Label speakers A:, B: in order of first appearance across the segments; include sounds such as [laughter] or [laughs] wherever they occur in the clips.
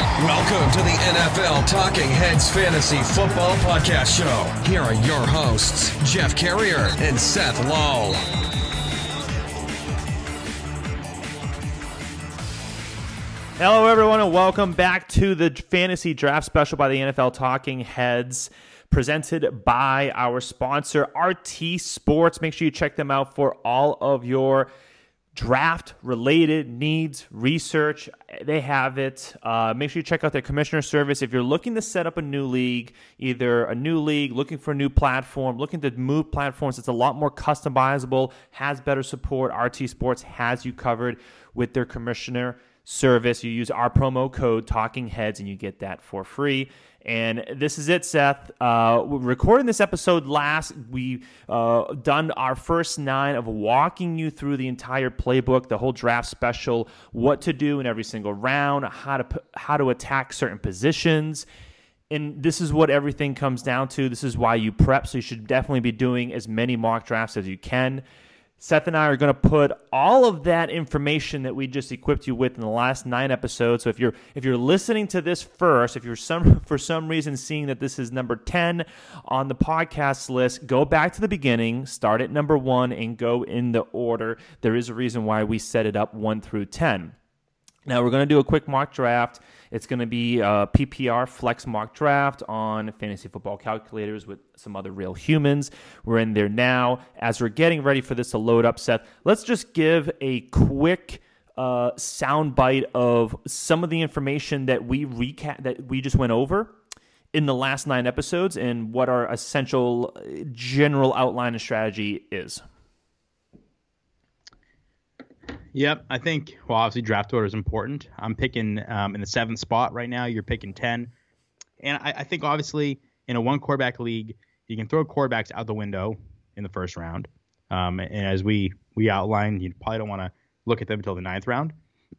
A: Welcome to the NFL Talking Heads Fantasy Football Podcast Show. Here are your hosts, Jeff Carrier and Seth Lowe.
B: Hello, everyone, and welcome back to the fantasy draft special by the NFL Talking Heads, presented by our sponsor, RT Sports. Make sure you check them out for all of your draft related needs, research. They have it. Uh, make sure you check out their commissioner service. If you're looking to set up a new league, either a new league, looking for a new platform, looking to move platforms, it's a lot more customizable, has better support. RT Sports has you covered with their commissioner service. You use our promo code Talking Heads and you get that for free. And this is it, Seth. Uh, we're recording this episode last. We uh, done our first nine of walking you through the entire playbook, the whole draft special, what to do in every single round, how to how to attack certain positions. And this is what everything comes down to. This is why you prep. So you should definitely be doing as many mock drafts as you can. Seth and I are going to put all of that information that we just equipped you with in the last nine episodes. So if you're if you're listening to this first, if you're some [laughs] for some reason seeing that this is number ten on the podcast list, go back to the beginning, start at number one, and go in the order. There is a reason why we set it up one through ten. Now we're going to do a quick mock draft. It's going to be a PPR flex mock draft on fantasy football calculators with some other real humans. We're in there now. As we're getting ready for this to load up, Seth, let's just give a quick uh, soundbite of some of the information that we recap that we just went over in the last nine episodes and what our essential uh, general outline and strategy is.
C: Yep, I think well, obviously draft order is important. I'm picking um, in the seventh spot right now. You're picking ten, and I, I, think obviously in a one quarterback league, you can throw quarterbacks out the window in the first round. Um, and as we we outlined, you probably don't want to look at them until the ninth round.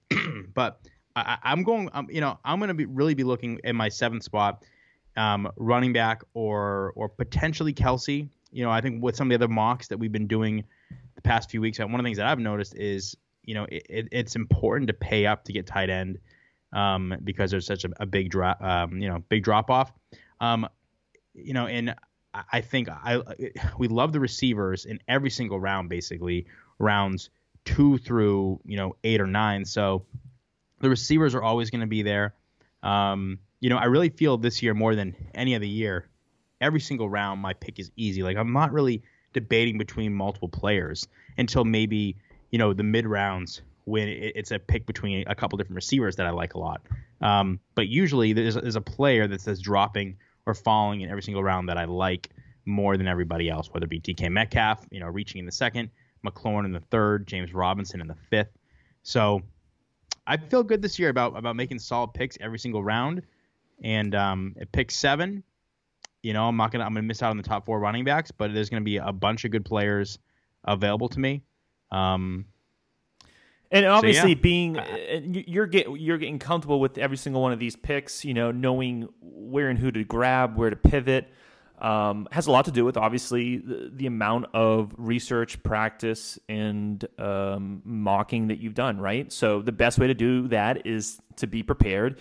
C: [clears throat] but I, am going, um, you know, I'm going to be really be looking at my seventh spot, um, running back or or potentially Kelce. You know, I think with some of the other mocks that we've been doing the past few weeks, one of the things that I've noticed is you know, it, it's important to pay up to get tight end um, because there's such a, a big drop, um, you know, big drop off. Um, you know, and I think I we love the receivers in every single round, basically rounds two through you know eight or nine. So the receivers are always going to be there. Um, you know, I really feel this year more than any other year. Every single round, my pick is easy. Like I'm not really debating between multiple players until maybe you know the mid rounds when it's a pick between a couple different receivers that I like a lot. Um, but usually there's, there's a player that says dropping or falling in every single round that I like more than everybody else, whether it be DK Metcalf, you know, reaching in the second, McLaurin in the third, James Robinson in the fifth. So I feel good this year about about making solid picks every single round. And um, at pick seven, you know, I'm not gonna I'm gonna miss out on the top four running backs, but there's gonna be a bunch of good players available to me. Um,
B: and obviously, so yeah. being uh, you're getting you're getting comfortable with every single one of these picks. You know, knowing where and who to grab, where to pivot, um, has a lot to do with obviously the, the amount of research, practice, and um, mocking that you've done. Right. So the best way to do that is to be prepared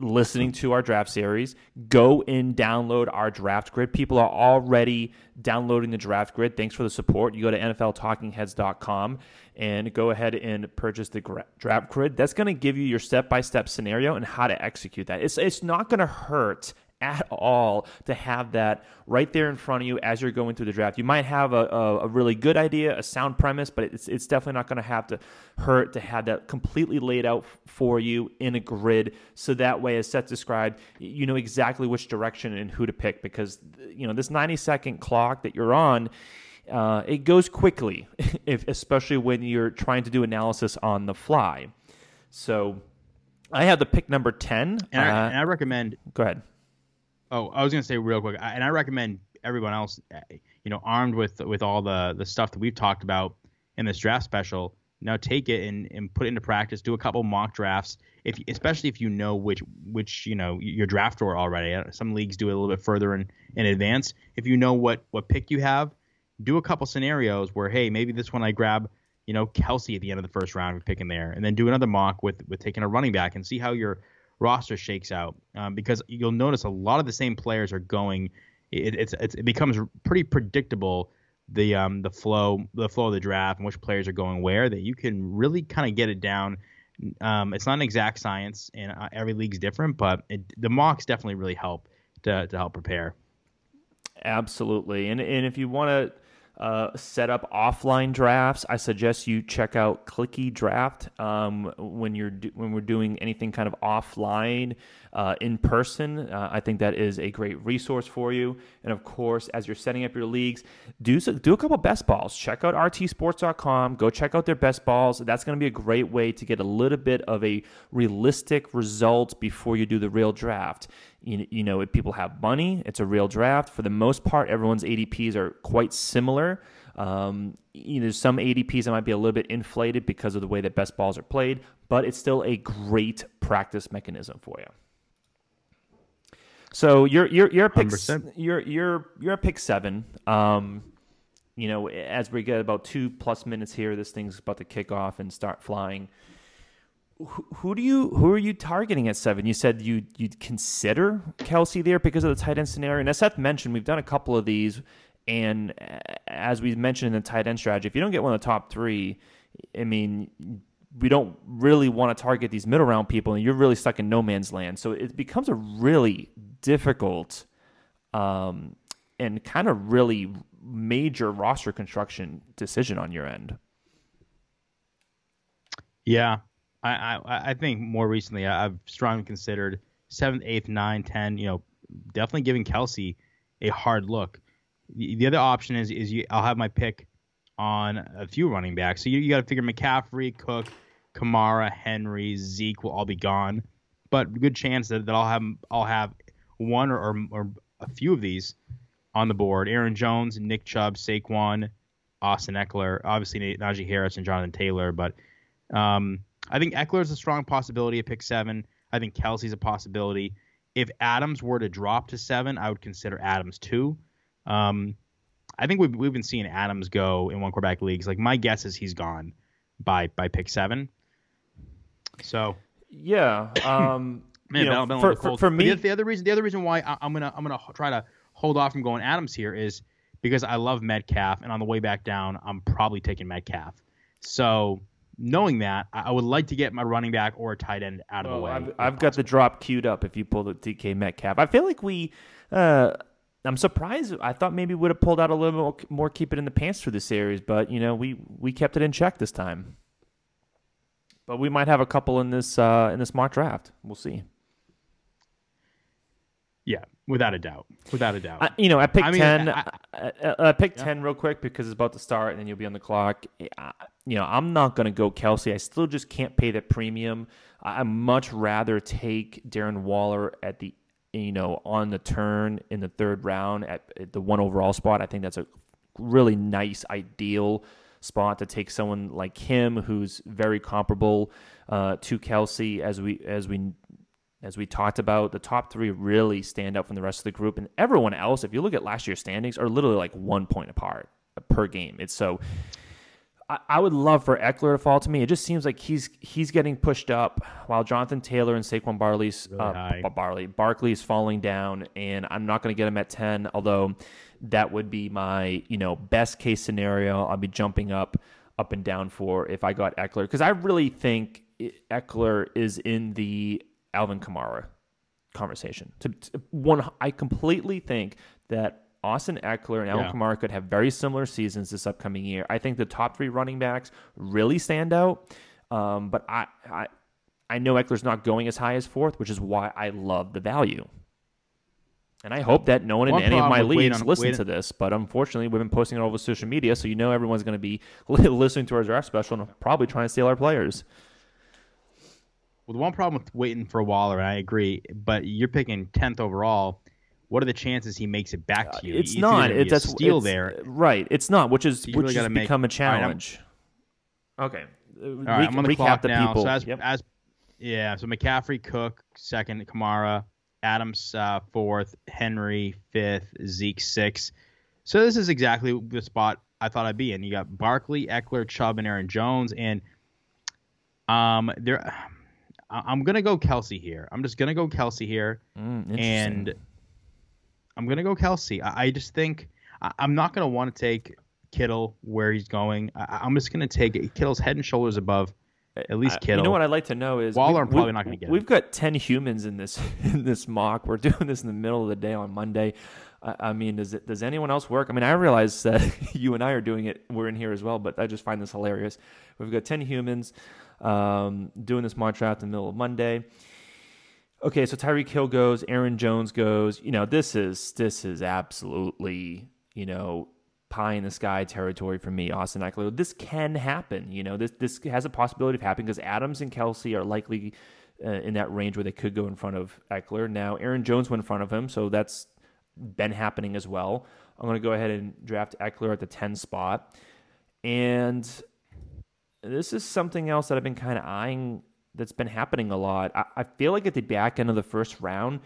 B: listening to our draft series, go and download our draft grid. People are already downloading the draft grid. Thanks for the support. You go to NFLTalkingHeads.com and go ahead and purchase the draft grid. That's going to give you your step by step scenario and how to execute that. It's, it's not going to hurt at all to have that right there in front of you as you're going through the draft. You might have a, a, a really good idea, a sound premise, but it's, it's definitely not going to have to hurt to have that completely laid out for you in a grid. So that way, as Seth described, you know exactly which direction and who to pick because, you know, this 90 second clock that you're on. Uh, it goes quickly, [laughs] if, especially when you're trying to do analysis on the fly. So I have the pick number ten,
C: and, I,
B: uh,
C: and I recommend.
B: Go ahead.
C: Oh, I was gonna say real quick, and I recommend everyone else, uh, you know, armed with with all the the stuff that we've talked about in this draft special. Now take it and, and put it into practice. Do a couple mock drafts, if especially if you know which which you know your draft order already. Uh, some leagues do it a little bit further in in advance. If you know what what pick you have, do a couple scenarios where hey maybe this one I grab you know, Kelce at the end of the first round, we pick him there, and then do another mock with with taking a running back and see how your roster shakes out. Um, because you'll notice a lot of the same players are going. It, it's, it's it becomes pretty predictable the um the flow the flow of the draft and which players are going where that you can really kind of get it down. Um, it's not an exact science, and uh, every league's different, but it, the mocks definitely really help to to help prepare.
B: Absolutely, and and if you want to uh, set up offline drafts, I suggest you check out Clicky Draft um, when you're do- when we're doing anything kind of offline, uh, in person. Uh, I think that is a great resource for you. And of course, as you're setting up your leagues, do so, do a couple best balls. Check out rtsports.com. Go check out their best balls. That's going to be a great way to get a little bit of a realistic result before you do the real draft you, you know, if people have money, it's a real draft. For the most part, everyone's ADPs are quite similar. Um, you know, some ADPs that might be a little bit inflated because of the way that best balls are played, but it's still a great practice mechanism for you. So you're you're you're a pick 100%. you're you're you're a pick seven. Um, you know, as we get about two plus minutes here, this thing's about to kick off and start flying who, do you who are you targeting at seven? You said you you'd consider Kelce there because of the tight end scenario. And as Seth mentioned, we've done a couple of these, and as we mentioned in the tight end strategy, if you don't get one of the top three, I mean, we don't really want to target these middle round people, and you're really stuck in no man's land. So it becomes a really difficult, um, and kind of really major roster construction decision on your end.
C: Yeah, I, I, I think more recently I, have strongly considered seventh, eighth, nine, ten. You know, definitely giving Kelce a hard look. The, the other option is is you, I'll have my pick on a few running backs. So you, you got to figure McCaffrey, Cook, Kamara, Henry, Zeke will all be gone, but good chance that, that I'll have I'll have one or, or, or a few of these on the board. Aaron Jones, Nick Chubb, Saquon, Austin Ekeler, obviously Najee Harris and Jonathan Taylor, but um, I think Ekeler is a strong possibility at pick seven. I think Kelce's a possibility. If Adams were to drop to seven, I would consider Adams two. Um, I think we've we've been seeing Adams go in one quarterback leagues. Like my guess is he's gone by by pick seven. So
B: yeah, um, [clears throat]
C: man, you know, for, for, for, me, the, the, other reason the other reason why I, am gonna I'm gonna try to hold off from going Adams here is because I love Metcalf, and on the way back down, I'm probably taking Metcalf. So knowing that, I would like to get my running back or a tight end out of the way.
B: I've, I've got the drop queued up if you pull the DK Metcalf. I feel like we. Uh, I'm surprised. I thought maybe we would have pulled out a little more, keep it in the pants for the series, but you know we we kept it in check this time. But we might have a couple in this uh, in this mock draft. We'll see.
C: Yeah, without a doubt, without a doubt.
B: I, you know, I picked I mean, ten. I, I, I picked yeah. ten real quick because it's about to start, and then you'll be on the clock. you know, I'm not going to go Kelce. I still just can't pay that premium. I much rather take Darren Waller at the you know on the turn in the third round at, at the one overall spot. I think that's a really nice, ideal spot to take someone like him who's very comparable uh, to Kelce as we as we as we talked about, the top three really stand out from the rest of the group, and everyone else, if you look at last year's standings, are literally like one point apart per game. It's so. I, I would love for Ekeler to fall to me. It just seems like he's he's getting pushed up while Jonathan Taylor and Saquon Barley's really uh, Barley Barkley is falling down, and I'm not going to get him at ten. Although that would be my you know best case scenario. I'll be jumping up up and down for if I got Ekeler because I really think Ekeler is in the Alvin Kamara conversation. To, to, one, I completely think that Austin Ekeler and Alvin yeah. Kamara could have very similar seasons this upcoming year. I think the top three running backs really stand out, um, but I, I I know Ekeler's not going as high as fourth, which is why I love the value. And I hope that no one in any of my leagues listen to this, but unfortunately, we've been posting it all over social media, so you know everyone's going to be [laughs] listening to our draft special and probably trying to steal our players
C: with one problem with waiting for Waller, and I agree, but you're picking tenth overall. What are the chances he makes it back to you?
B: It's not. It, that's
C: steal
B: it's,
C: there.
B: Right. It's not, which is
C: You
B: which
C: really
B: has
C: gotta make-
B: become a
C: All right, I'm-
B: challenge. okay. Uh,
C: All right, I'm on the
B: recap
C: clock
B: the
C: now.
B: people.
C: So as,
B: Yep.
C: as yeah, so McCaffrey, Cook second, Kamara, Adams uh, fourth, Henry fifth, Zeke sixth. So this is exactly the spot I thought I'd be in. You got Barkley, Ekeler, Chubb, and Aaron Jones, and um, there. I- I'm gonna go Kelce here. I'm just gonna go Kelce here,
B: Mm,
C: and I'm gonna go Kelce. I, I just think I, I'm not gonna want to take Kittle where he's going. I, I'm just gonna take Kittle's head and shoulders above at least
B: I-
C: Kittle.
B: You know what I'd like to know is
C: Waller,
B: We,
C: I'm probably
B: we,
C: not going to get.
B: We've got ten humans in this [laughs] in this mock. We're doing this in the middle of the day on Monday. I, I mean, does it, does anyone else work? I mean, I realize that [laughs] you and I are doing it. We're in here as well, but I just find this hilarious. We've got ten humans um, doing this mock draft in the middle of Monday. Okay, so Tyreek Hill goes, Aaron Jones goes. You know, this is this is absolutely you know pie in the sky territory for me, Austin Ekeler. This can happen. You know, this this has a possibility of happening because Adams and Kelce are likely uh, in that range where they could go in front of Ekeler. Now, Aaron Jones went in front of him, so that's been happening as well. I'm going to go ahead and draft Ekeler at the 10 spot. And this is something else that I've been kind of eyeing that's been happening a lot. I, I feel like at the back end of the first round,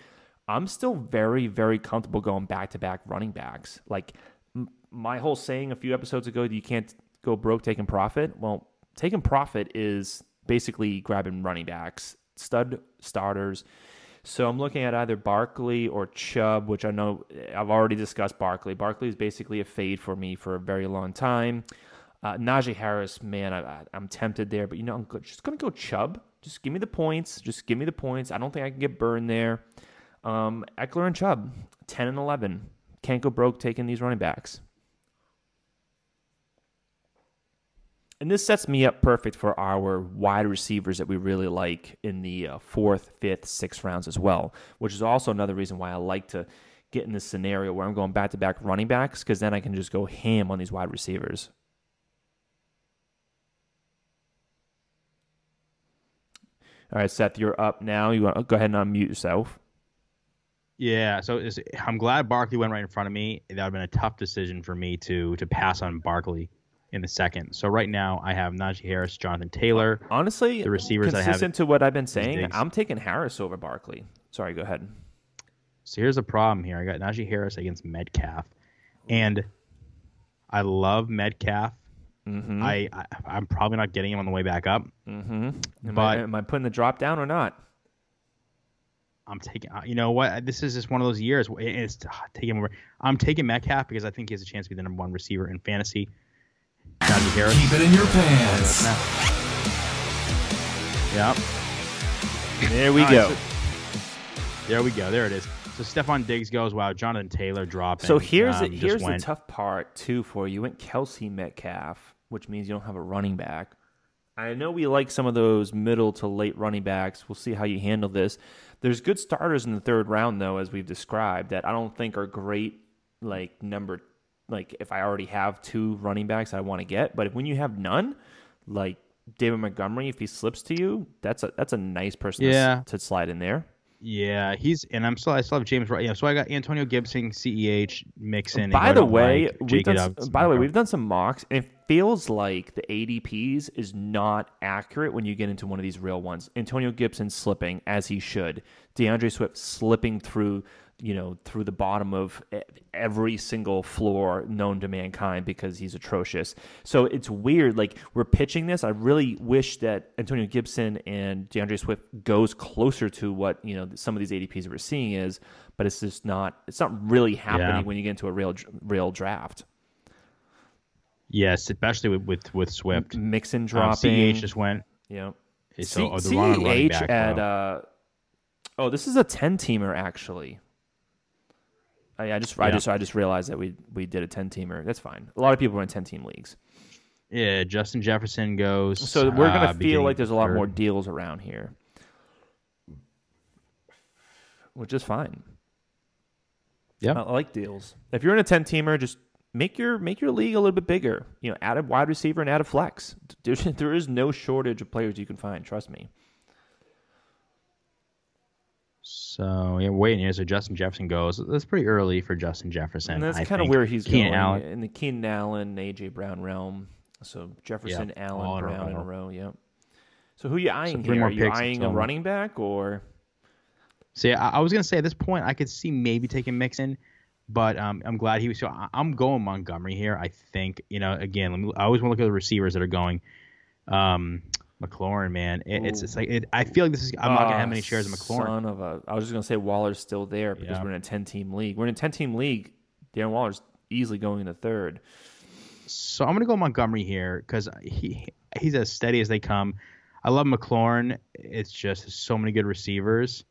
B: I'm still very, very comfortable going back to back running backs. Like m- my whole saying a few episodes ago, that you can't go broke taking profit. Well, taking profit is basically grabbing running backs, stud starters. So I'm looking at either Barkley or Chubb, which I know eh, I've already discussed Barkley. Barkley is basically a fade for me for a very long time. Uh, Najee Harris, man, I, I'm tempted there, but you know, I'm just going to go Chubb. Just give me the points. Just give me the points. I don't think I can get burned there. Um, Ekeler and Chubb, 10 and 11. Can't go broke taking these running backs. And this sets me up perfect for our wide receivers that we really like in the uh, fourth, fifth, sixth rounds as well, which is also another reason why I like to get in this scenario where I'm going back to back running backs because then I can just go ham on these wide receivers. All right, Seth, you're up now. You want to go ahead and unmute yourself.
C: Yeah, so I'm glad Barkley went right in front of me. That would have been a tough decision for me to to pass on Barkley in the second. So right now I have Najee Harris, Jonathan Taylor.
B: Honestly,
C: The receivers I have
B: consistent to what I've been saying, I'm taking Harris over Barkley. Sorry, go ahead.
C: So here's the problem here. I got Najee Harris against Metcalf, and I love Metcalf.
B: Mm-hmm.
C: I, I I'm probably not getting him on the way back up.
B: mm-hmm. Am,
C: But-
B: I, am I putting the drop down or not?
C: I'm taking. uh, You know what? This is just one of those years. Where it's uh, taking over. I'm taking Metcalf because I think he has a chance to be the number one receiver in fantasy. Najee Harris.
A: Keep it in your pants.
C: Yep.
B: There we
C: All
B: go.
C: so- there we go. There it is. So Stefon Diggs goes. Wow. Jonathan Taylor dropping.
B: So here's
C: um,
B: the, here's the tough part too for you. You went Kelce Metcalf, which means you don't have a running back. I know we like some of those middle to late running backs. We'll see how you handle this. There's good starters in the third round though, as we've described, that I don't think are great. Like number, like if I already have two running backs I want to get, but if, when you have none, like David Montgomery, if he slips to you, that's a that's a nice person
C: Yeah.
B: to slide in there.
C: Yeah, he's and I'm still I still have James right. Yeah, so I got Antonio Gibson, Ceh, Mixon.
B: By the way, we've done, by the way, we've done some mocks, it feels like the ADPs is not accurate when you get into one of these real ones. Antonio Gibson slipping as he should, D'Andre Swift slipping through, you know, through the bottom of every single floor known to mankind because he's atrocious. So it's weird. Like we're pitching this, I really wish that Antonio Gibson and D'Andre Swift goes closer to what you know some of these ADPs that we're seeing is, but it's just not. It's not really happening
C: Yeah.
B: when you get into a real real draft.
C: Yes, especially with with, with Swift.
B: Mixon
C: Um,
B: dropping.
C: Ceh just went.
B: yeah.
C: So oh,
B: C-
C: the running running
B: CEH
C: back,
B: at uh, oh, this is a ten teamer actually. I, I just I just I just realized that we we did a ten teamer. That's fine. A lot of people are in ten team leagues,
C: yeah, Justin Jefferson goes.
B: so we're gonna
C: uh,
B: feel like there's a lot
C: third.
B: more deals around here, which is fine.
C: Yep.
B: I I like deals. If you're in a ten teamer, just make your make your league a little bit bigger. You know, add a wide receiver and add a flex. [laughs] There is no shortage of players you can find. Trust me.
C: So yeah, waiting here. So Justin Jefferson goes. That's pretty early for Justin Jefferson.
B: And that's kind of where he's
C: Keenan
B: going
C: Allen.
B: in the Keenan Allen, AJ Brown realm. So Jefferson,
C: all
B: Allen,
C: in a
B: Brown in a
C: row.
B: Yep. So who are you eyeing
C: three
B: here? Are you eyeing a running back or?
C: So yeah, I, I was gonna say at this point I could see maybe taking Mixon, but um, I'm glad he was. So I'm going Montgomery here. I think you know again. Let me, I always want to look at the receivers that are going. Um, McLaurin, man, it, it's it's like it, I feel like this is. I'm not gonna have many shares of
B: Ah,
C: McLaurin.
B: Son of a! I was just gonna say Waller's still there because
C: Yeah.
B: we're in a ten-team league. We're in a ten-team league. Darren Waller's easily going into third.
C: So I'm gonna go Montgomery here because he he's as steady as they come. I love McLaurin. It's just so many good receivers.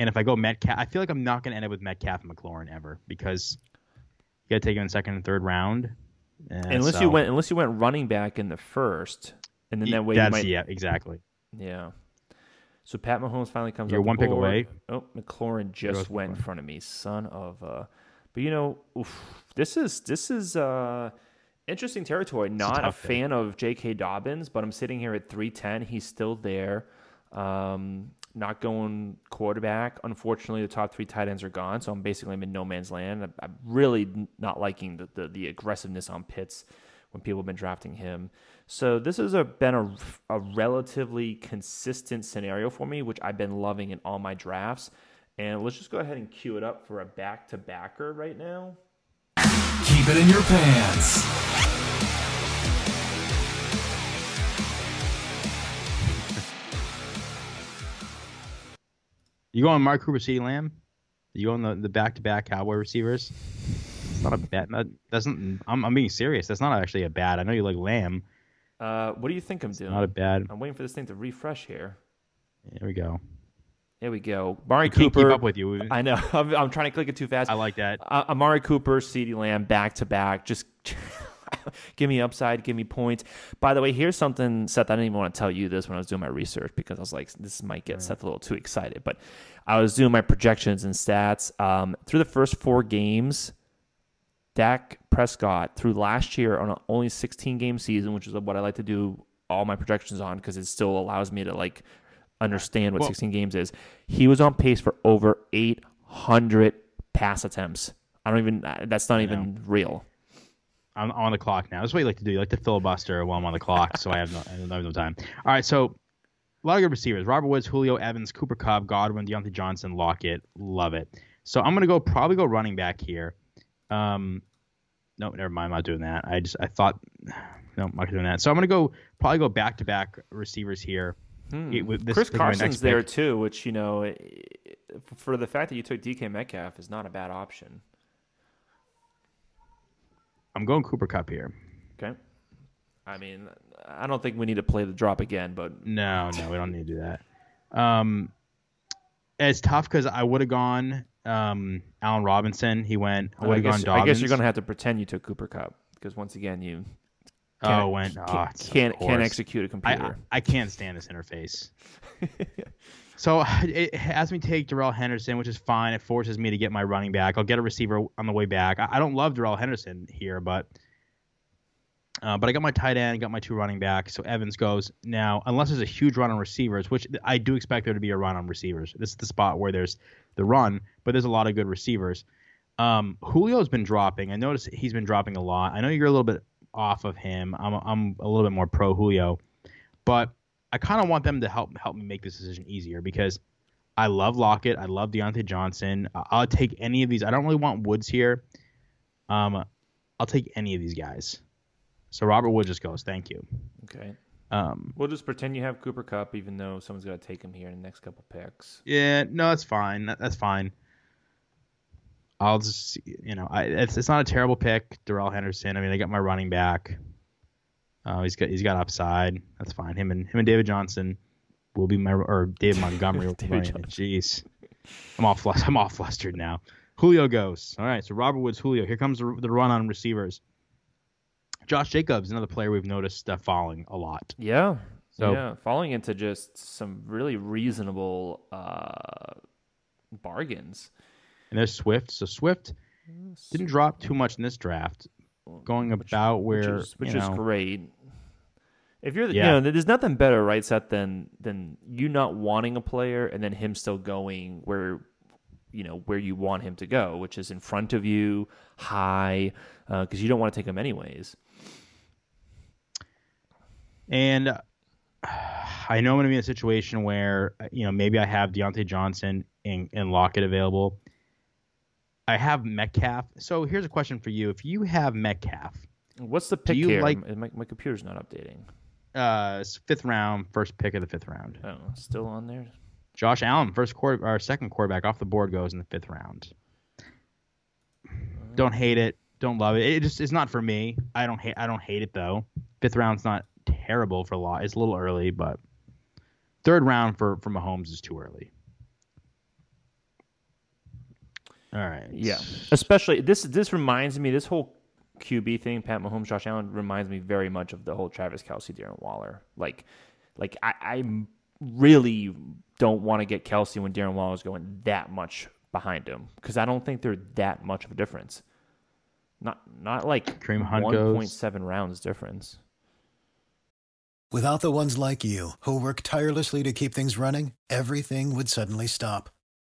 C: And if I go Metcalf, I feel like I'm not gonna end up with Metcalf and McLaurin ever because you gotta take him in second and third round. And
B: unless
C: so-
B: you went, unless you went running back in the first, and then that way you
C: that's
B: might,
C: yeah, exactly.
B: yeah. So Pat Mahomes finally comes.
C: You're one pick away.
B: Oh, McLaurin just
C: goes
B: went in front of me, son of a. But you know, oof, this is this is uh, interesting territory. Not a,
C: pick.
B: fan of J.K. Dobbins, but I'm sitting here at 310. He's still there. Um, not going quarterback. Unfortunately, the top three tight ends are gone, so I'm basically in no man's land. I'm, really not liking the, the the aggressiveness on Pitts when people have been drafting him. So this has a, been a, a relatively consistent scenario for me, which I've been loving in all my drafts. And let's just go ahead and cue it up for a back to backer right now.
A: Keep it in your pants.
C: You going Mark Cooper, C. Lamb? You going the the back to back Cowboy receivers? It's not a bad. Doesn't. I'm I'm being serious. That's not actually a bad. I know you like Lamb.
B: Uh, what do you think I'm doing?
C: Not a bad.
B: I'm waiting for this thing to refresh here.
C: There we go.
B: There we go. Mari
C: Can't
B: Cooper.
C: keep up with you.
B: I know. [laughs] I'm, I'm trying to click it too fast.
C: I like that.
B: uh, Amari Cooper, CeeDee Lamb, back to back. Just [laughs] give me upside, give me points. By the way, here's something, Seth. I didn't even want to tell you this when I was doing my research because I was like, this might get Seth a little too excited. But I was doing my projections and stats um, through the first four games. Dak Prescott through last year on an only 16 game season, which is what I like to do all my projections on because it still allows me to like understand what
C: Well-
B: 16 games is. He was on pace for over 800 pass attempts. I don't even. That's not even real.
C: I'm on the clock now. That's what you like to do. You like to filibuster while I'm on the clock, so I have no, I have no time. All right, so a lot of good receivers: Robert Woods, Julio Evans, Cooper Kupp, Godwin, Diontae Johnson, Lockett. Love it. So I'm gonna go probably go running back here. Um, no, never mind. I'm not doing that. I just I thought no, I'm not doing that. So I'm gonna go probably go back to back receivers here. It-
B: Hmm. Chris
C: this next
B: Carson's there
C: pick.
B: too, which you know, for the fact that you took DK Metcalf is not a bad option.
C: I'm going Cooper Kupp here.
B: Okay. I mean, I don't think we need to play the drop again, but
C: No, no, we don't need to do that. Um, it's tough because I would have gone um, Allen Robinson. He went. I would have gone Dobbins.
B: I guess you're going to have to pretend you took Cooper Kupp because once again, you can't,
C: Oh, went. Oh,
B: can't, can't, can't execute a computer.
C: I I can't stand this interface. [laughs] so [sighs] it has me take Darrell Henderson, which is fine. It forces me to get my running back. I'll get a receiver on the way back. I, I don't love Darrell Henderson here, but uh, but I got my tight end, got my two running backs. So Evans goes now. Unless there's a huge run on receivers, which I do expect there to be a run on receivers. This is the spot where there's the run, but there's a lot of good receivers. Um, Julio's been dropping. I noticed he's been dropping a lot. I know you're a little bit off of him. I'm I'm a little bit more pro Julio, but I kind of want them to help help me make this decision easier because I love Lockett. I love Diontae Johnson. I'll take any of these. I don't really want Woods here. Um, I'll take any of these guys. So Robert Wood just goes. Thank you.
B: okay.
C: Um,
B: We'll just pretend you have Cooper Kupp, even though someone's got to take him here in the next couple picks.
C: yeah, no, that's fine. That, that's fine. I'll just, you know, I, it's it's not a terrible pick, Darrell Henderson. I mean, I got my running back. Uh, he's got he's got upside. That's fine. Him and him and David Johnson will be my or David [laughs] Montgomery. will be my- Jeez, I'm all flus- I'm all flustered now. Julio goes. All right, so Robert Woods, Julio. Here comes the, the run on receivers. Josh Jacobs, another player we've noticed uh, falling a lot.
B: Yeah.
C: So-
B: yeah, falling into just some really reasonable uh, bargains.
C: And there's Swift. So Swift didn't drop too much in this draft, going about where
B: which is, which is
C: know,
B: great. If you're, the,
C: Yeah.
B: you know, there's nothing better, right, Seth, than than you not wanting a player and then him still going where you know where you want him to go, which is in front of you, high, because uh, you don't want to take him anyways.
C: And uh, I know I'm going to be in a situation where uh, you know maybe I have Diontae Johnson and, and Lockett available. I have Metcalf. So here's a question for you: If you have Metcalf,
B: what's the pick here? Like, my, my computer's not updating.
C: Uh, fifth round, first pick of the fifth round.
B: Oh, still on there.
C: Josh Allen, first quarter, our second quarterback off the board goes in the fifth round. Don't hate it. Don't love it. It just it's not for me. I don't hate. I don't hate it though. Fifth round's not terrible for a lot. It's a little early, but third round for for Mahomes is too early. All right.
B: Yeah. Especially this. This reminds me. This whole QB thing, Pat Mahomes, Josh Allen, reminds me very much of the whole Travis Kelce, Darren Waller. Like, like I, I really don't want to get Kelce when Darren Waller is going that much behind him because I don't think they're that much of a difference. Not not like
C: Kareem Hunt
B: one point seven rounds difference.
D: Without the ones like you who work tirelessly to keep things running, everything would suddenly stop.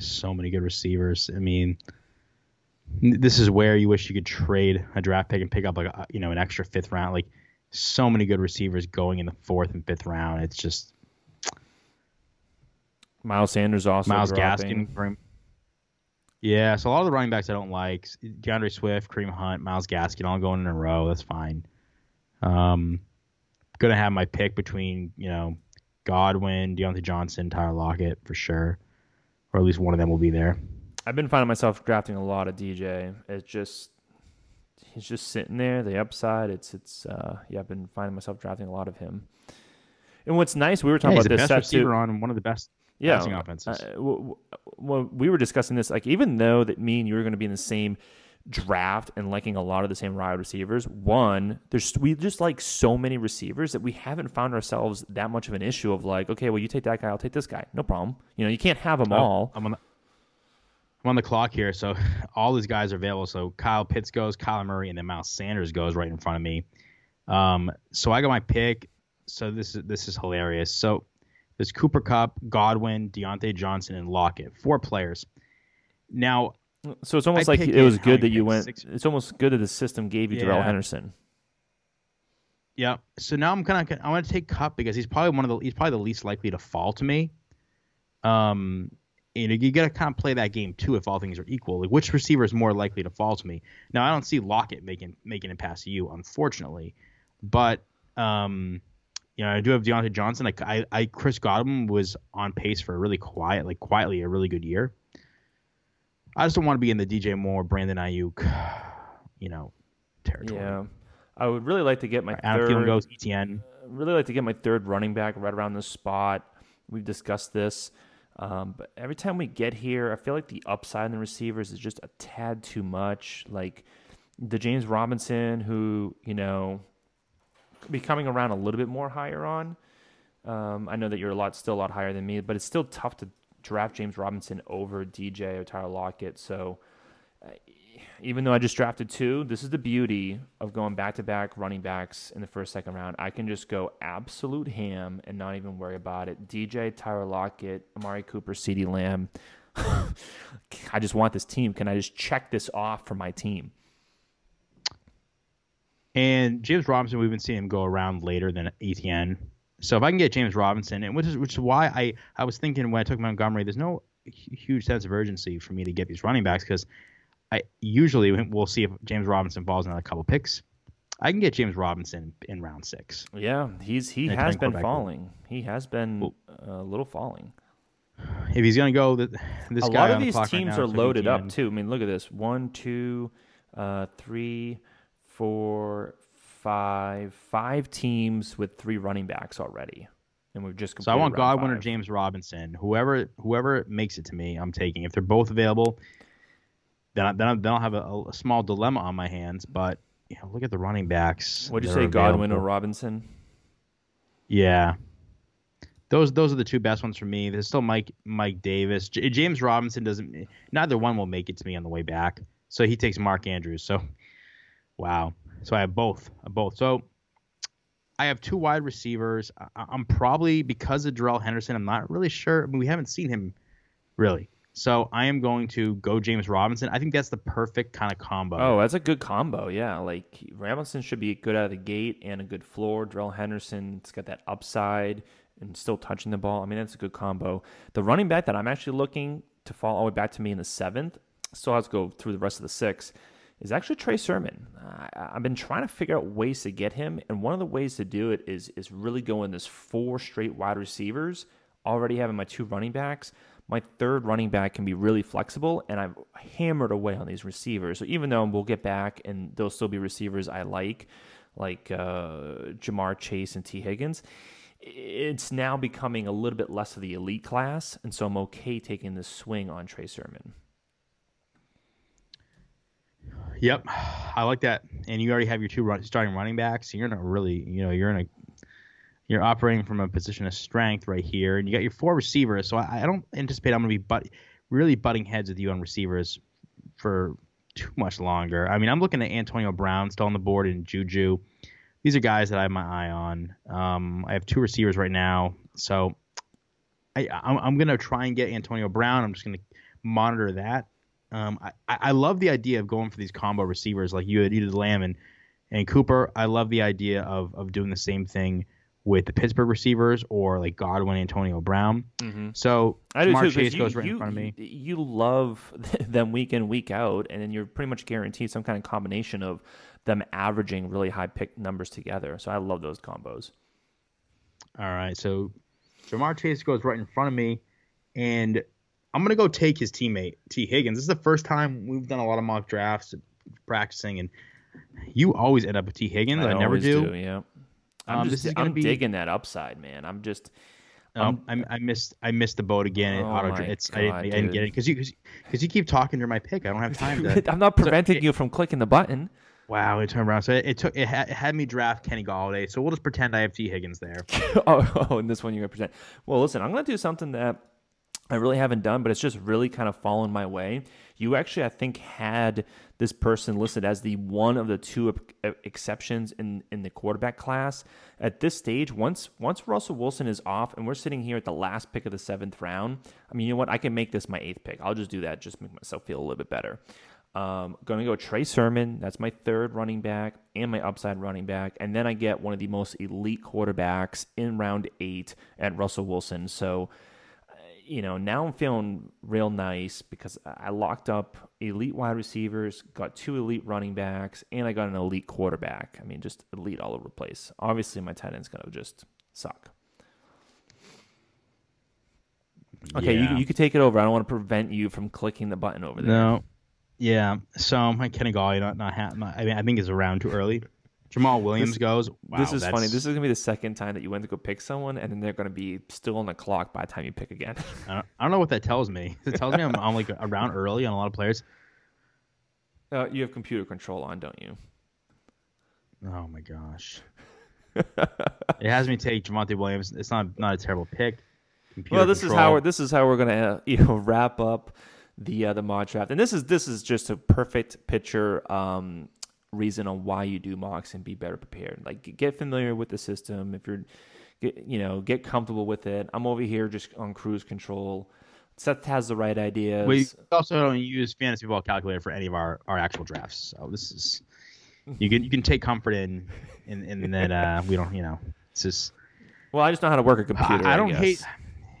C: So many good receivers. I mean this is where you wish you could trade a draft pick and pick up like a, you know an extra fifth round. Like so many good receivers going in the fourth and fifth round. It's just
B: Miles Sanders also
C: Myles
B: dropping.
C: Gaskin. Yeah, so a lot of the running backs I don't like. D'Andre Swift, Kareem Hunt, Myles Gaskin, all going in a row. That's fine. Um, gonna have my pick between you know Godwin, Diontae Johnson, Tyler Lockett for sure, or at least one of them will be there.
B: I've been finding myself drafting a lot of DJ. It's just he's just sitting there. The upside, it's it's uh, yeah. I've been finding myself drafting a lot of him. And what's nice, we were talking
C: yeah,
B: about
C: the
B: this
C: best receiver on one of the best
B: yeah,
C: passing offenses.
B: Uh, w- w- we were discussing this, like even though that me and you are going to be in the same draft and liking a lot of the same wide receivers. One, there's we just like so many receivers that we haven't found ourselves that much of an issue of like, okay, well you take that guy, I'll take this guy, no problem. You know, you can't have them
C: Oh,
B: all.
C: I'm on the, I'm on the clock here, so [laughs] all these guys are available. So Kyle Pitts goes, Kyler Murray, and then Miles Sanders goes right in front of me. Um, so I got my pick. So this is this is hilarious. So there's Cooper Kupp, Godwin, Diontae Johnson, and Lockett. Four players. Now
B: So it's almost
C: I
B: like it was
C: in
B: good that you went.
C: Six-
B: It's almost good that the system gave you Darrell Henderson.
C: Yeah. So now I'm kind of I want to take Kupp because he's probably one of the he's probably the least likely to fall to me. Um, you know, you got to kind of play that game too if all things are equal. Like which receiver is more likely to fall to me? Now I don't see Lockett making making it past you, unfortunately, but um, you know I do have Diontae Johnson. Like I, I Chris Godwin was on pace for a really quiet, like quietly a really good year. I just don't want to be in the DJ Moore, Brandon Aiyuk, [sighs] you know, territory.
B: Yeah, I would really like to get my
C: Adam
B: third.
C: Thielen goes ETN.
B: really like to get my third running back right around this spot. We've discussed this, um, but every time we get here, I feel like the upside in the receivers is just a tad too much. Like the James Robinson, who you know, could be coming around a little bit more higher on. Um, I know that you're a lot still a lot higher than me, but it's still tough to draft James Robinson over DJ or Tyler Lockett. So uh, even though I just drafted two, this is the beauty of going back to back running backs in the first, second round. I can just go absolute ham and not even worry about it. DJ, Tyler Lockett, Amari Cooper, CeeDee Lamb. [laughs] I just want this team. Can I just check this off for my team?
C: And James Robinson, we've been seeing him go around later than ETN. So if I can get James Robinson, and which is which is why I I was thinking when I took Montgomery, there's no huge sense of urgency for me to get these running backs because I usually we'll see if James Robinson falls in a couple picks. I can get James Robinson in round six.
B: Yeah, he's he
C: And
B: has been falling. He has been a little falling.
C: If he's gonna go, th- this
B: a
C: guy
B: lot of
C: on the
B: these
C: right
B: teams
C: now
B: are loaded up too. I mean, look at this: one, two, uh, three, four, five, five teams with three running backs already, and we've just.
C: So I want Godwin or. James Robinson. Whoever whoever makes it to me, I'm taking. If they're both available, then I, then, I, then I'll have a, a small dilemma on my hands. But you know, look at the running backs.
B: What'd you say Godwin or. Robinson?
C: Yeah. Those those are the two best ones for me. There's still Mike Mike Davis. J- James Robinson doesn't. Neither one will make it to me on the way back. So he takes Mark Andrews. So, wow. So I have both. Both. So I have two wide receivers. I, I'm probably because of Darrell Henderson. I'm not really sure. I mean, we haven't seen him really. So I am going to go James Robinson. I think that's the perfect kind of combo.
B: Oh, that's a good combo. Yeah, like Robinson should be good out of the gate and a good floor. Drell Henderson, it's got that upside and still touching the ball. I mean, that's a good combo. The running back that I'm actually looking to fall all the way back to me in the seventh, still has to go through the rest of the six, is actually Trey Sermon. I, I've been trying to figure out ways to get him, and one of the ways to do it is is really going this four straight wide receivers. Already having my two running backs, my third running back can be really flexible, and I've hammered away on these receivers. So even though we'll get back and there'll still be receivers I like, like uh, Ja'Marr Chase and Tee Higgins, it's now becoming a little bit less of the elite class, and so I'm okay taking this swing on Trey Sermon.
C: Yep, I like that. And you already have your two run, starting running backs. You're in a really, you know, you're in a, you're operating from a position of strength right here, and you got your four receivers. So I, I don't anticipate I'm going to be but really butting heads with you on receivers for too much longer. I mean, I'm looking at Antonio Brown still on the board and Juju. These are guys that I have my eye on. Um, I have two receivers right now, so I, I'm, I'm going to try and get Antonio Brown. I'm just going to monitor that. Um, I, I love the idea of going for these combo receivers like you had you did Lamb and, and Cooper. I love the idea of of doing the same thing with the Pittsburgh receivers or like Godwin, Antonio Brown. So
B: I do
C: Ja'Marr
B: too. 'cause
C: Chase
B: you,
C: goes right
B: you,
C: in front of me.
B: You, you love [laughs] them week in week out, and then you're pretty much guaranteed some kind of combination of them averaging really high pick numbers together. So I love those combos.
C: All right, so Ja'Marr Chase goes right in front of me, and I'm gonna go take his teammate Tee Higgins. This is the first time we've done a lot of mock drafts, practicing, and you always end up with Tee Higgins. I, never
B: always
C: do.
B: Yeah, I'm
C: Um,
B: just
C: this is gonna
B: I'm
C: be-
B: digging that upside, man. I'm just
C: Um, I, I missed I missed the boat again.
B: Oh
C: auto it's I, didn't,
B: God,
C: I didn't get it because you because you keep talking during my pick. I don't have time to. [laughs]
B: I'm not
C: So
B: preventing
C: it-
B: you from clicking the button.
C: Wow, it turned around. So it, it took it had, it had me draft Kenny Golladay. So we'll just pretend I have Tee Higgins there. [laughs]
B: oh, oh, and this one you're gonna present. Well, listen, I'm gonna do something that I really haven't done, but it's just really kind of fallen my way. You actually, I think, had this person listed as the one of the two exceptions in in the quarterback class. At this stage, once once Russell Wilson is off, and we're sitting here at the last pick of the seventh round, I mean, you know what? I can make this my eighth pick. I'll just do that, just make myself feel a little bit better. Um, going to go Trey Sermon. That's my third running back and my upside running back. And then I get one of the most elite quarterbacks in round eight at Russell Wilson. So, you know, now I'm feeling real nice because I locked up elite wide receivers, got two elite running backs, and I got an elite quarterback. I mean, just elite all over the place. Obviously, my tight end's going to just suck. Okay,
C: Yeah.
B: you, you could take it over. I don't want to prevent you from clicking the button over there.
C: No. Yeah. So my Kenny Golladay not not, not I mean I think is around too early. Jamaal Williams
B: This-
C: goes. Wow,
B: this is funny. This is gonna be the second time that you went to go pick someone, and then they're gonna be still on the clock by the time you pick again. [laughs]
C: I don't, I don't know what that tells me. It tells me I'm, I'm like around early on a lot of players.
B: uh, you have computer control on, don't you?
C: Oh my gosh. it has me take Javonte Williams. It's not not a terrible pick. Computer
B: well, this is how we're, this is how we're gonna uh, [laughs] you know wrap up the uh, the mock draft, and this is this is just a perfect picture um, reason on why you do mocks and be better prepared. Like get familiar with the system. If you're get you know get comfortable with it. I'm over here just on cruise control. Seth has the right ideas.
C: We also don't use fantasy football calculator for any of our, our actual drafts. So this is you can you can take comfort in in, in that uh, we don't you know it's just
B: well, I just know how to work a computer.
C: I,
B: I
C: don't
B: guess.
C: hate.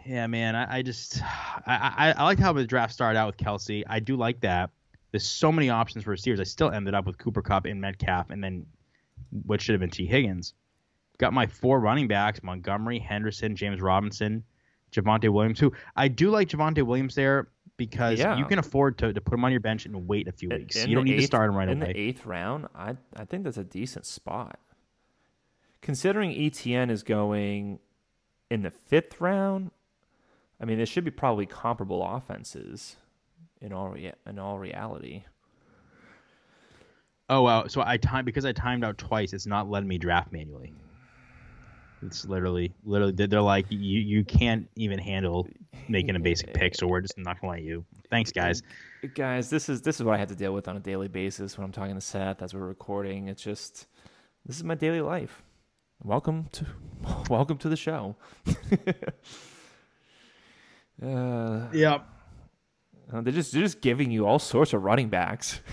C: Yeah, man. I, I just I, I I like how the draft started out with Kelce. I do like that. There's so many options for receivers. I still ended up with Cooper Kupp and Metcalf, and then what should have been Tee Higgins. Got my four running backs: Montgomery, Henderson, James Robinson, Javonte Williams. Who I do like Javonte Williams there because
B: Yeah.
C: you can afford to, to put him on your bench and wait a few weeks.
B: in
C: you don't need to
B: eighth-
C: start him right
B: in
C: away.
B: In the eighth round. I I think that's a decent spot. Considering ETN is going in the fifth round, I mean, there should be probably comparable offenses in all rea- in all reality.
C: Oh wow! So I timed because I timed out twice. It's not letting me draft manually. It's literally, literally, they're like, you you can't even handle making a basic pick, so we're just not gonna let you. Thanks, guys.
B: Guys, this is this is what I have to deal with on a daily basis when I'm talking to Seth as we're recording. It's just this is my daily life. Welcome to [laughs] welcome to the show. [laughs] uh,
C: Yep.
B: Uh, they're just they're just giving you all sorts of running backs. [laughs]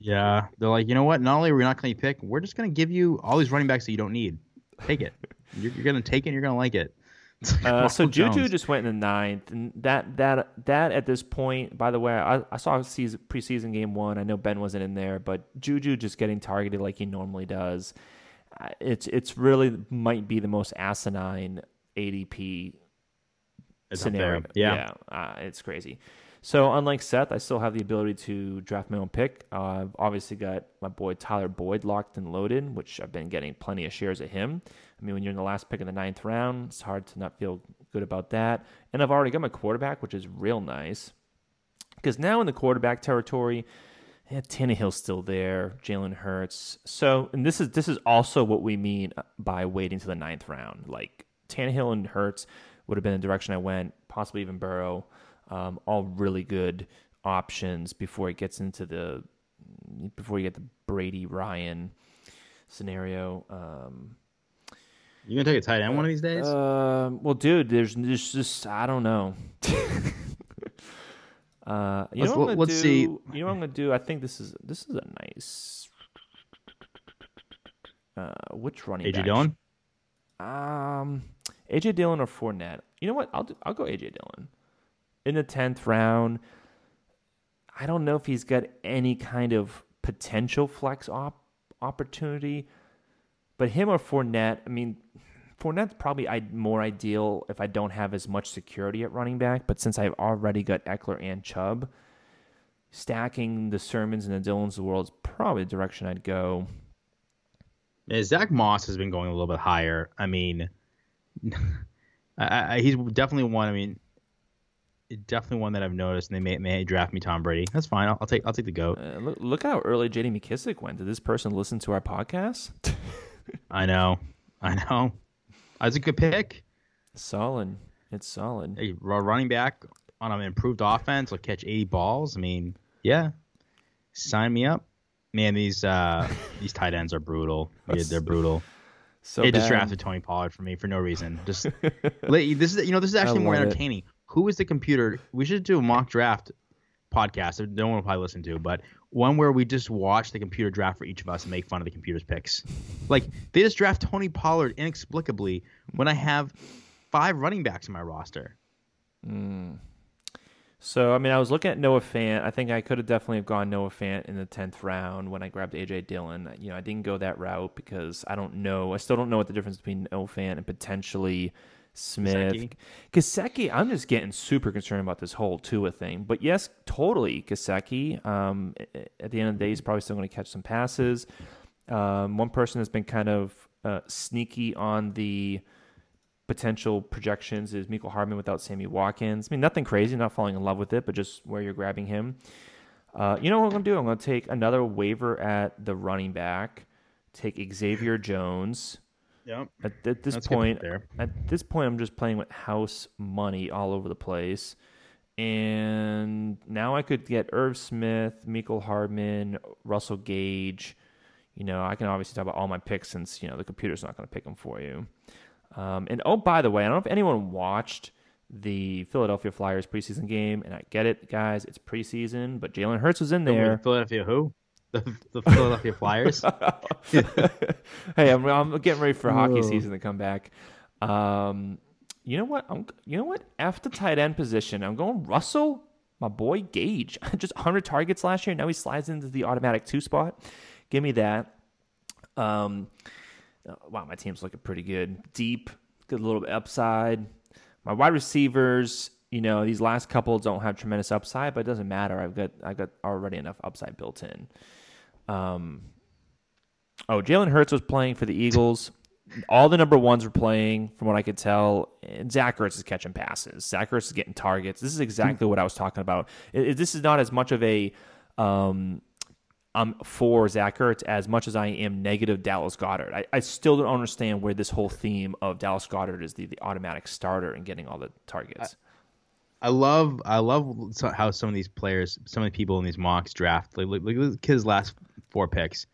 C: Yeah, they're like, you know what? Not only are we not gonna pick, we're just gonna give you all these running backs that you don't need. Take it. [laughs] You're, you're gonna take it. and You're gonna like it. [laughs] Like
B: Uh, so
C: Ronald
B: Juju just went in the ninth, and that that that at this point, by the way, I, I saw season, preseason game one. I know Ben wasn't in there, but Juju just getting targeted like he normally does. It's it's really might be the most asinine ADP
C: It's
B: scenario.
C: there. Yeah.
B: uh, it's crazy. So unlike Seth, I still have the ability to draft my own pick. Uh, I've obviously got my boy Tyler Boyd locked and loaded, which I've been getting plenty of shares of him. I mean, when you're in the last pick in the ninth round, it's hard to not feel good about that. And I've already got my quarterback, which is real nice. Because now in the quarterback territory, yeah, Tannehill's still there, Jalen Hurts. So, and this is this is also what we mean by waiting to the ninth round. Like Tannehill and Hurts would have been the direction I went, possibly even Burrow. Um, all really good options before it gets into the before you get the Brady Ryan scenario. Um,
C: You gonna take a tight end one of these days?
B: um, well, dude, there's, there's just I don't know. [laughs] uh, you
C: Let's-
B: know what I'm gonna do?
C: see.
B: You know what I'm gonna do? I think this is this is a nice. Uh, which running
C: AJ
B: back?
C: Dillon.
B: Um, AJ Dillon or Fournette? You know what? I'll do, I'll go AJ Dillon in the tenth round. I don't know if he's got any kind of potential flex op opportunity, but him or Fournette. I mean, Fournette's probably more ideal if I don't have as much security at running back. But since I've already got Ekeler and Chubb, stacking the Sermons and the Dillons of the world is probably the direction I'd go.
C: Zach Moss has been going a little bit higher. I mean, [laughs] I, I, he's definitely one. I mean, definitely one that I've noticed. And they may may draft me Tom Brady. That's fine. I'll, I'll take I'll take the goat.
B: Uh, look, look how early J.D. McKissic went. Did this person listen to our podcast? [laughs]
C: I know, I know. That's a good pick.
B: solid. It's solid.
C: Hey, running back on an improved offense will catch 80 balls. I mean, yeah, sign me up. Man, these uh [laughs] these tight ends are brutal. Yeah, they're brutal.
B: So
C: they just drafted Tony Pollard for me for no reason. Just [laughs] this is you know this is actually more
B: entertaining. it.
C: Who is the computer? We should do a mock draft podcast. No one will probably listen to, but one where we just watch the computer draft for each of us and make fun of the computer's picks. Like they just draft Tony Pollard inexplicably when I have five running backs in my roster. Hmm.
B: So I mean, I was looking at Noah Fant. I think I could have definitely have gone Noah Fant in the tenth round when I grabbed AJ Dillon. You know, I didn't go that route because I don't know. I still don't know what the difference between Noah Fant and potentially Smith.
C: Gesicki,
B: I'm just getting super concerned about this whole Tua thing. But yes, totally Gesicki. Um, at the end of the day, he's probably still going to catch some passes. Um, one person has been kind of uh, sneaky on the potential projections is Mecole Hardman without Sammy Watkins. I mean, nothing crazy, not falling in love with it, but just where you're grabbing him. Uh, you know what I'm going to do? I'm going to take another waiver at the running back, take Xavier Jones.
C: Yep.
B: At, at this
C: good
B: point, at this point, I'm just playing with house money all over the place. And now I could get Irv Smith, Mecole Hardman, Russell Gage. You know, I can obviously talk about all my picks since, you know, the computer's not going to pick them for you. Um, and oh, by the way, I don't know if anyone watched the Philadelphia Flyers preseason game, and I get it, guys, it's preseason, but Jalen Hurts was in there.
C: Philadelphia who? The, the Philadelphia Flyers. [laughs]
B: hey, I'm, I'm getting ready for hockey
C: Whoa.
B: season to come back. Um, you know what? I'm, you know what? After tight end position, I'm going Russell my boy Gage. [laughs] Just 100 targets last year. Now he slides into the automatic two spot. Give me that. Um, wow, my team's looking pretty good. Deep, good little bit upside. My wide receivers, you know, these last couple don't have tremendous upside, but it doesn't matter. I've got I have got already enough upside built in. Um, oh, Jalen Hurts was playing for the Eagles. All the number ones were playing, from what I could tell. And Zach Ertz is catching passes. Zach Ertz is getting targets. This is exactly what I was talking about. It, it, this is not as much of a um, I'm for Zach Ertz as much as I am negative Dallas Goedert. I, I still don't understand where this whole theme of Dallas Goedert is the, the automatic starter and getting all the targets.
C: I, I love I love how some of these players, some of the people in these mocks draft. Like, look at his last four picks: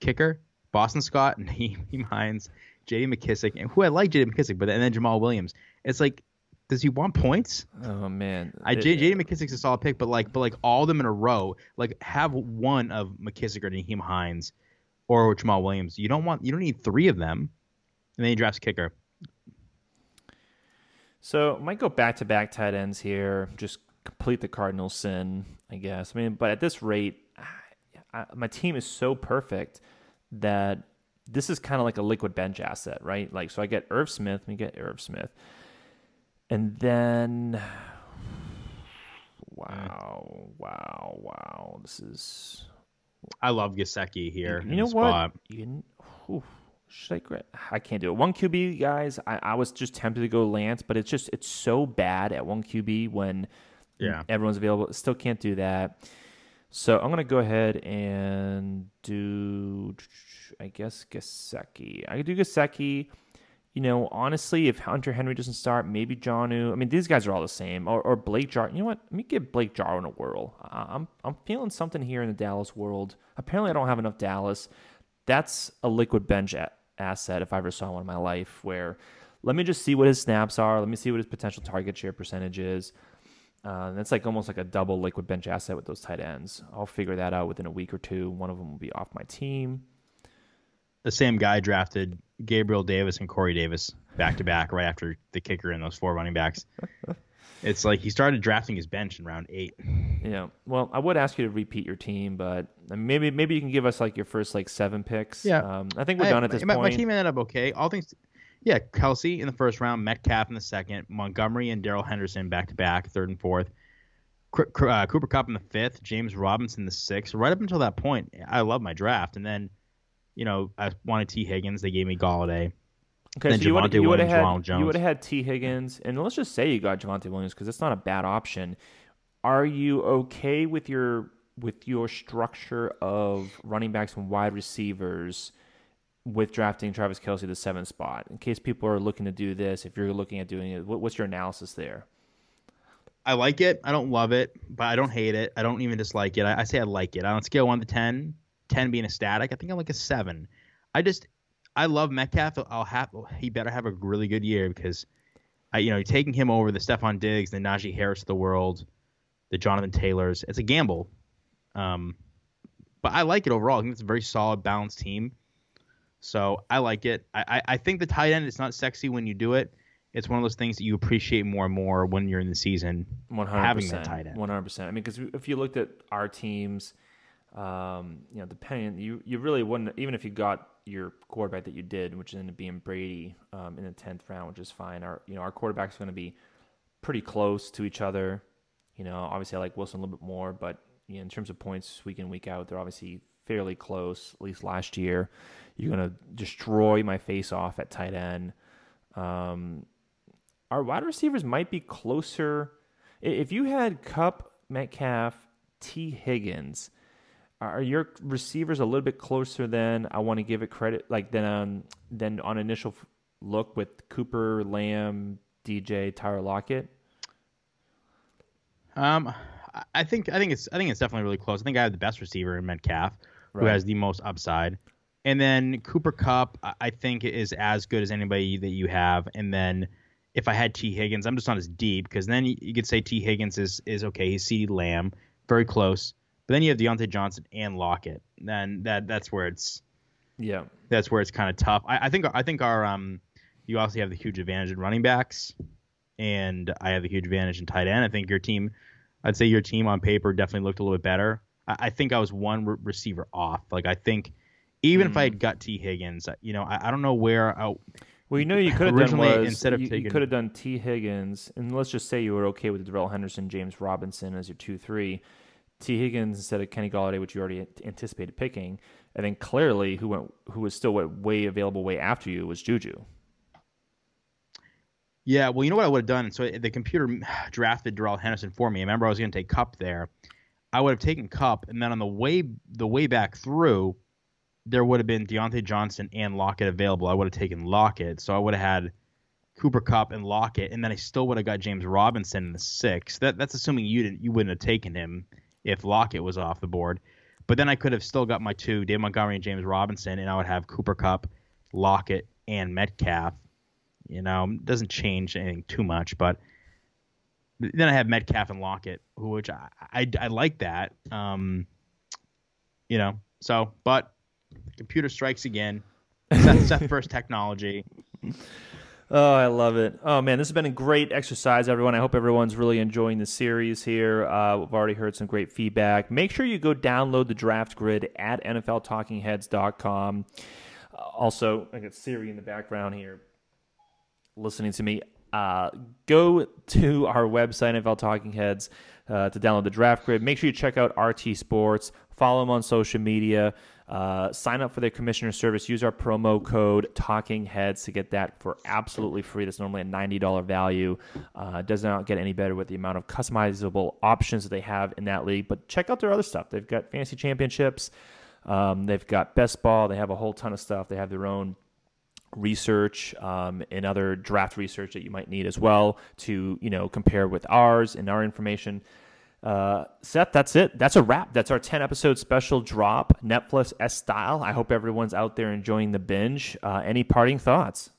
C: kicker, Boston Scott, [laughs] Nyheim Hines, J.D. McKissic, and who I like J.D. McKissic, but and then Jamaal Williams. It's like does he want points?
B: Oh man,
C: I J. J. McKissic's a solid pick, but like, but like all of them in a row, like have one of McKissic or Nyheim Hines or Jamaal Williams. You don't want, you don't need three of them, and then he drafts kicker.
B: So might go back to back tight ends here, just complete the Cardinal sin, I guess. I mean, but at this rate, I, my team is so perfect that this is kind of like a liquid bench asset, right? Like, so I get Irv Smith, me get Irv Smith. And then, [sighs] mm. wow, wow, wow. This is.
C: I love Gesicki here.
B: You, know what? You, whew, should I? I can't do it. One QB, guys. I, I was just tempted to go Lance, but it's just it's so bad at one QB when
C: yeah
B: everyone's available. Still can't do that. So I'm gonna go ahead and do. I guess Gesicki. I could do Gesicki. you know, honestly, if Hunter Henry doesn't start, maybe Jonnu. I mean, these guys are all the same. Or, or Blake Jar. You know what? Let me give Blake Jarwin a whirl. I'm I'm feeling something here in the Dallas world. Apparently, I don't have enough Dallas. That's a liquid bench a- asset if I ever saw one in my life. Where let me just see what his snaps are. Let me see what his potential target share percentage is. Uh, that's like almost like a double liquid bench asset with those tight ends. I'll figure that out within a week or two. One of them will be off my team
C: the same guy drafted Gabriel Davis and Corey Davis back to back right after the kicker and those four running backs. [laughs] it's like he started drafting his bench in round eight.
B: Yeah. Well, I would ask you to repeat your team, but maybe maybe you can give us like your first like seven picks.
C: Yeah.
B: Um, I think we're I, done at this
C: my,
B: point.
C: My team ended up okay. All things. Yeah, Kelce in the first round, Metcalf in the second, Montgomery and Darrell Henderson back to back, third and fourth. Uh, Cooper Kupp in the fifth, James Robinson in the sixth. Right up until that point, I love my draft, and then you know, I wanted Tee Higgins. They gave me Golladay.
B: Okay, then so you would, you would have had you would have had Tee Higgins, and let's just say you got Javonte Williams because it's not a bad option. Are you okay with your with your structure of running backs and wide receivers with drafting Travis Kelce the seventh spot? In case people are looking to do this, if you're looking at doing it, what, what's your analysis there?
C: I like it. I don't love it, but I don't hate it. I don't even dislike it. I, I say I like it. On a scale one to ten, 10 being a static. I think I'm like a seven. I just I love Metcalf. I'll have he better have a really good year because I you know taking him over the Stefon Diggs, the Najee Harris of the world, the Jonathan Taylors. It's a gamble. Um, but I like it overall. I think it's a very solid, balanced team. So I like it. I, I, I think the tight end is not sexy when you do it. It's one of those things that you appreciate more and more when you're in the season
B: 100%,
C: having that tight end.
B: One hundred percent. I mean, because if you looked at our teams um, you know, depending, you you really wouldn't even if you got your quarterback that you did, which ended up being Brady um, in the tenth round, which is fine. Our you know our quarterbacks going to be pretty close to each other. You know, obviously I like Wilson a little bit more, but you know, in terms of points week in week out, they're obviously fairly close. At least last year, you're going to destroy my face off at tight end. Um, our wide receivers might be closer. If you had Kupp, Metcalf, Tee Higgins are your receivers a little bit closer than I want to give it credit, like than um, than on initial look with Cooper, Lamb, DJ, Tyler Lockett?
C: Um, I think I think it's I think it's definitely really close. I think I have the best receiver in Metcalf, right. who has the most upside, and then Cooper Kupp, I think is as good as anybody that you have, and then. If I had Tee Higgins, I'm just not as deep because then you, could say Tee Higgins is is okay. He's CeeDee Lamb, very close. But then you have Diontae Johnson and Lockett. Then that that's where it's
B: yeah
C: that's where it's kind of tough. I, I think I think our um you also have the huge advantage in running backs, and I have the huge advantage in tight end. I think your team I'd say your team on paper definitely looked a little bit better. I, I think I was one re- receiver off. Like I think even mm. if I had hmm. got Tee Higgins, uh, you know, I, I don't know where. I,
B: well, you know, you could have done was instead of you, taking, you could have done Tee Higgins, and let's just say you were okay with Darrell Henderson, James Robinson as your two three. Tee Higgins instead of Kenny Golladay, which you already anticipated picking, and then clearly who went who was still what way available way after you was Juju.
C: Yeah, well, you know what I would have done? So eh, the computer [sighs] drafted Darrell Henderson for me. I remember I was going to take Kupp there. I would have taken Kupp, and then on the way the way back through, there would have been Diontae Johnson and Lockett available. I would have taken Lockett, so I would have had Cooper Kupp and Lockett, and then I still would have got James Robinson in the six. That that's assuming you didn't you wouldn't have taken him if Lockett was off the board. But then I could have still got my two, Dave Montgomery and James Robinson, and I would have Cooper Kupp, Lockett, and Metcalf. You know, doesn't change anything too much, but then I have Metcalf and Lockett, which I I, I like that. Um, you know, so but computer strikes again. Seth, Seth [laughs] first technology.
B: Oh, I love it. Oh, man, this has been a great exercise, everyone. I hope everyone's really enjoying the series here. Uh, we've already heard some great feedback. Make sure you go download the draft grid at NFLTalkingHeads.com. Uh, also, I got Siri in the background here listening to me. Uh, go to our website, NFL Talking Heads, uh, to download the draft grid. Make sure you check out RT Sports. Follow them on social media. Uh, sign up for their commissioner service. Use our promo code Talking Heads to get that for absolutely free. That's normally a ninety dollar value. Uh, does not get any better with the amount of customizable options that they have in that league. But check out their other stuff. They've got fantasy championships. Um, they've got best ball. They have a whole ton of stuff. They have their own research um, and other draft research that you might need as well to you know compare with ours and our information. Uh, Seth, that's it. That's a wrap. That's our 10 episode special drop, Netflix S style. I hope everyone's out there enjoying the binge. Uh, any parting thoughts?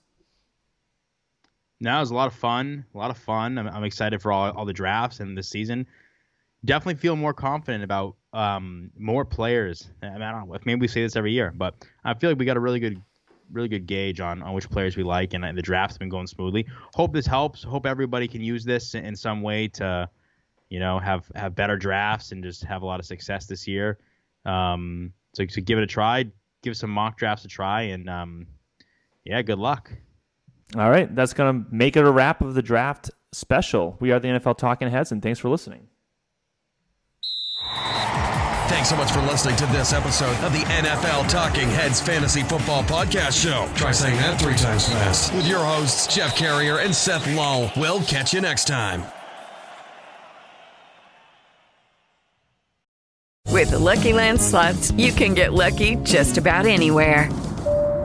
C: No, it was a lot of fun. A lot of fun. I'm, I'm excited for all, all the drafts and this season. Definitely feel more confident about um, more players. I, mean, I don't know. if Maybe we say this every year, but I feel like we got a really good really good gauge on, on which players we like, and, and the draft's been going smoothly. Hope this helps. Hope everybody can use this in some way to you know, have have better drafts and just have a lot of success this year. Um, so, so give it a try, give some mock drafts a try, and um, yeah, good luck.
B: All right, that's gonna make it a wrap of the draft special. We are the NFL Talking Heads, and thanks for listening.
A: Thanks so much for listening to this episode of the NFL Talking Heads Fantasy Football Podcast Show. Try saying that three times fast with your hosts, Jeff Carrier and Seth Lull. We'll catch you next time.
E: With the Lucky Land slots, you can get lucky just about anywhere.